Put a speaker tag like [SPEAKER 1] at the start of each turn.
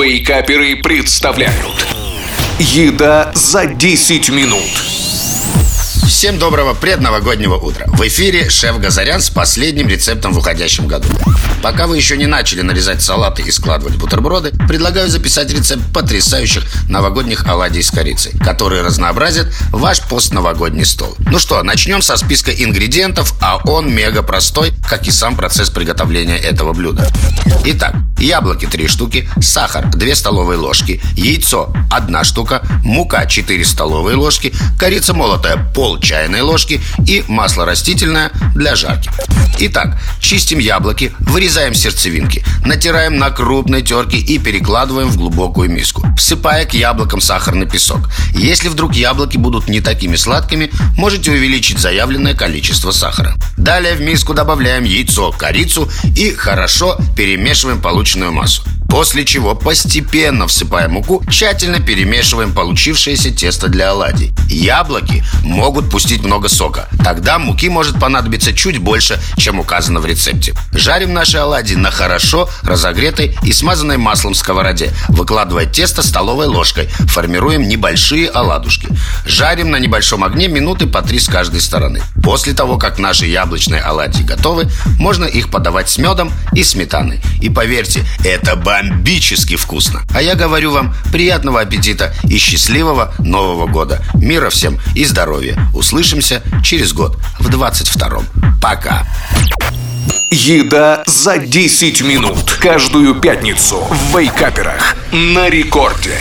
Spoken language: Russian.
[SPEAKER 1] Вейкаперы представляют Еда за 10 минут
[SPEAKER 2] Всем доброго предновогоднего утра. В эфире шеф Газарян с последним рецептом в уходящем году. Пока вы еще не начали нарезать салаты и складывать бутерброды, предлагаю записать рецепт потрясающих новогодних оладий с корицей, которые разнообразят ваш постновогодний стол. Ну что, начнем со списка ингредиентов, а он мега простой, как и сам процесс приготовления этого блюда. Итак, яблоки 3 штуки, сахар 2 столовые ложки, яйцо 1 штука, мука 4 столовые ложки, корица молотая пол чайной ложки и масло растительное для жарки. Итак, чистим яблоки, вырезаем сердцевинки, натираем на крупной терке и перекладываем в глубокую миску, всыпая к яблокам сахарный песок. Если вдруг яблоки будут не такими сладкими, можете увеличить заявленное количество сахара. Далее в миску добавляем яйцо, корицу и хорошо перемешиваем полученную массу. После чего постепенно всыпаем муку, тщательно перемешиваем получившееся тесто для оладий. Яблоки могут пустить много сока. Тогда муки может понадобиться чуть больше, чем указано в рецепте. Жарим наши оладьи на хорошо разогретой и смазанной маслом сковороде, выкладывая тесто столовой ложкой. Формируем небольшие оладушки. Жарим на небольшом огне минуты по три с каждой стороны. После того, как наши яблочные оладьи готовы, можно их подавать с медом и сметаной. И поверьте, это бомбически вкусно. А я говорю вам приятного аппетита и счастливого Нового года. Мира всем и здоровья. Услышимся через год в 22-м. Пока.
[SPEAKER 1] Еда за 10 минут. Каждую пятницу в Вейкаперах. На рекорде.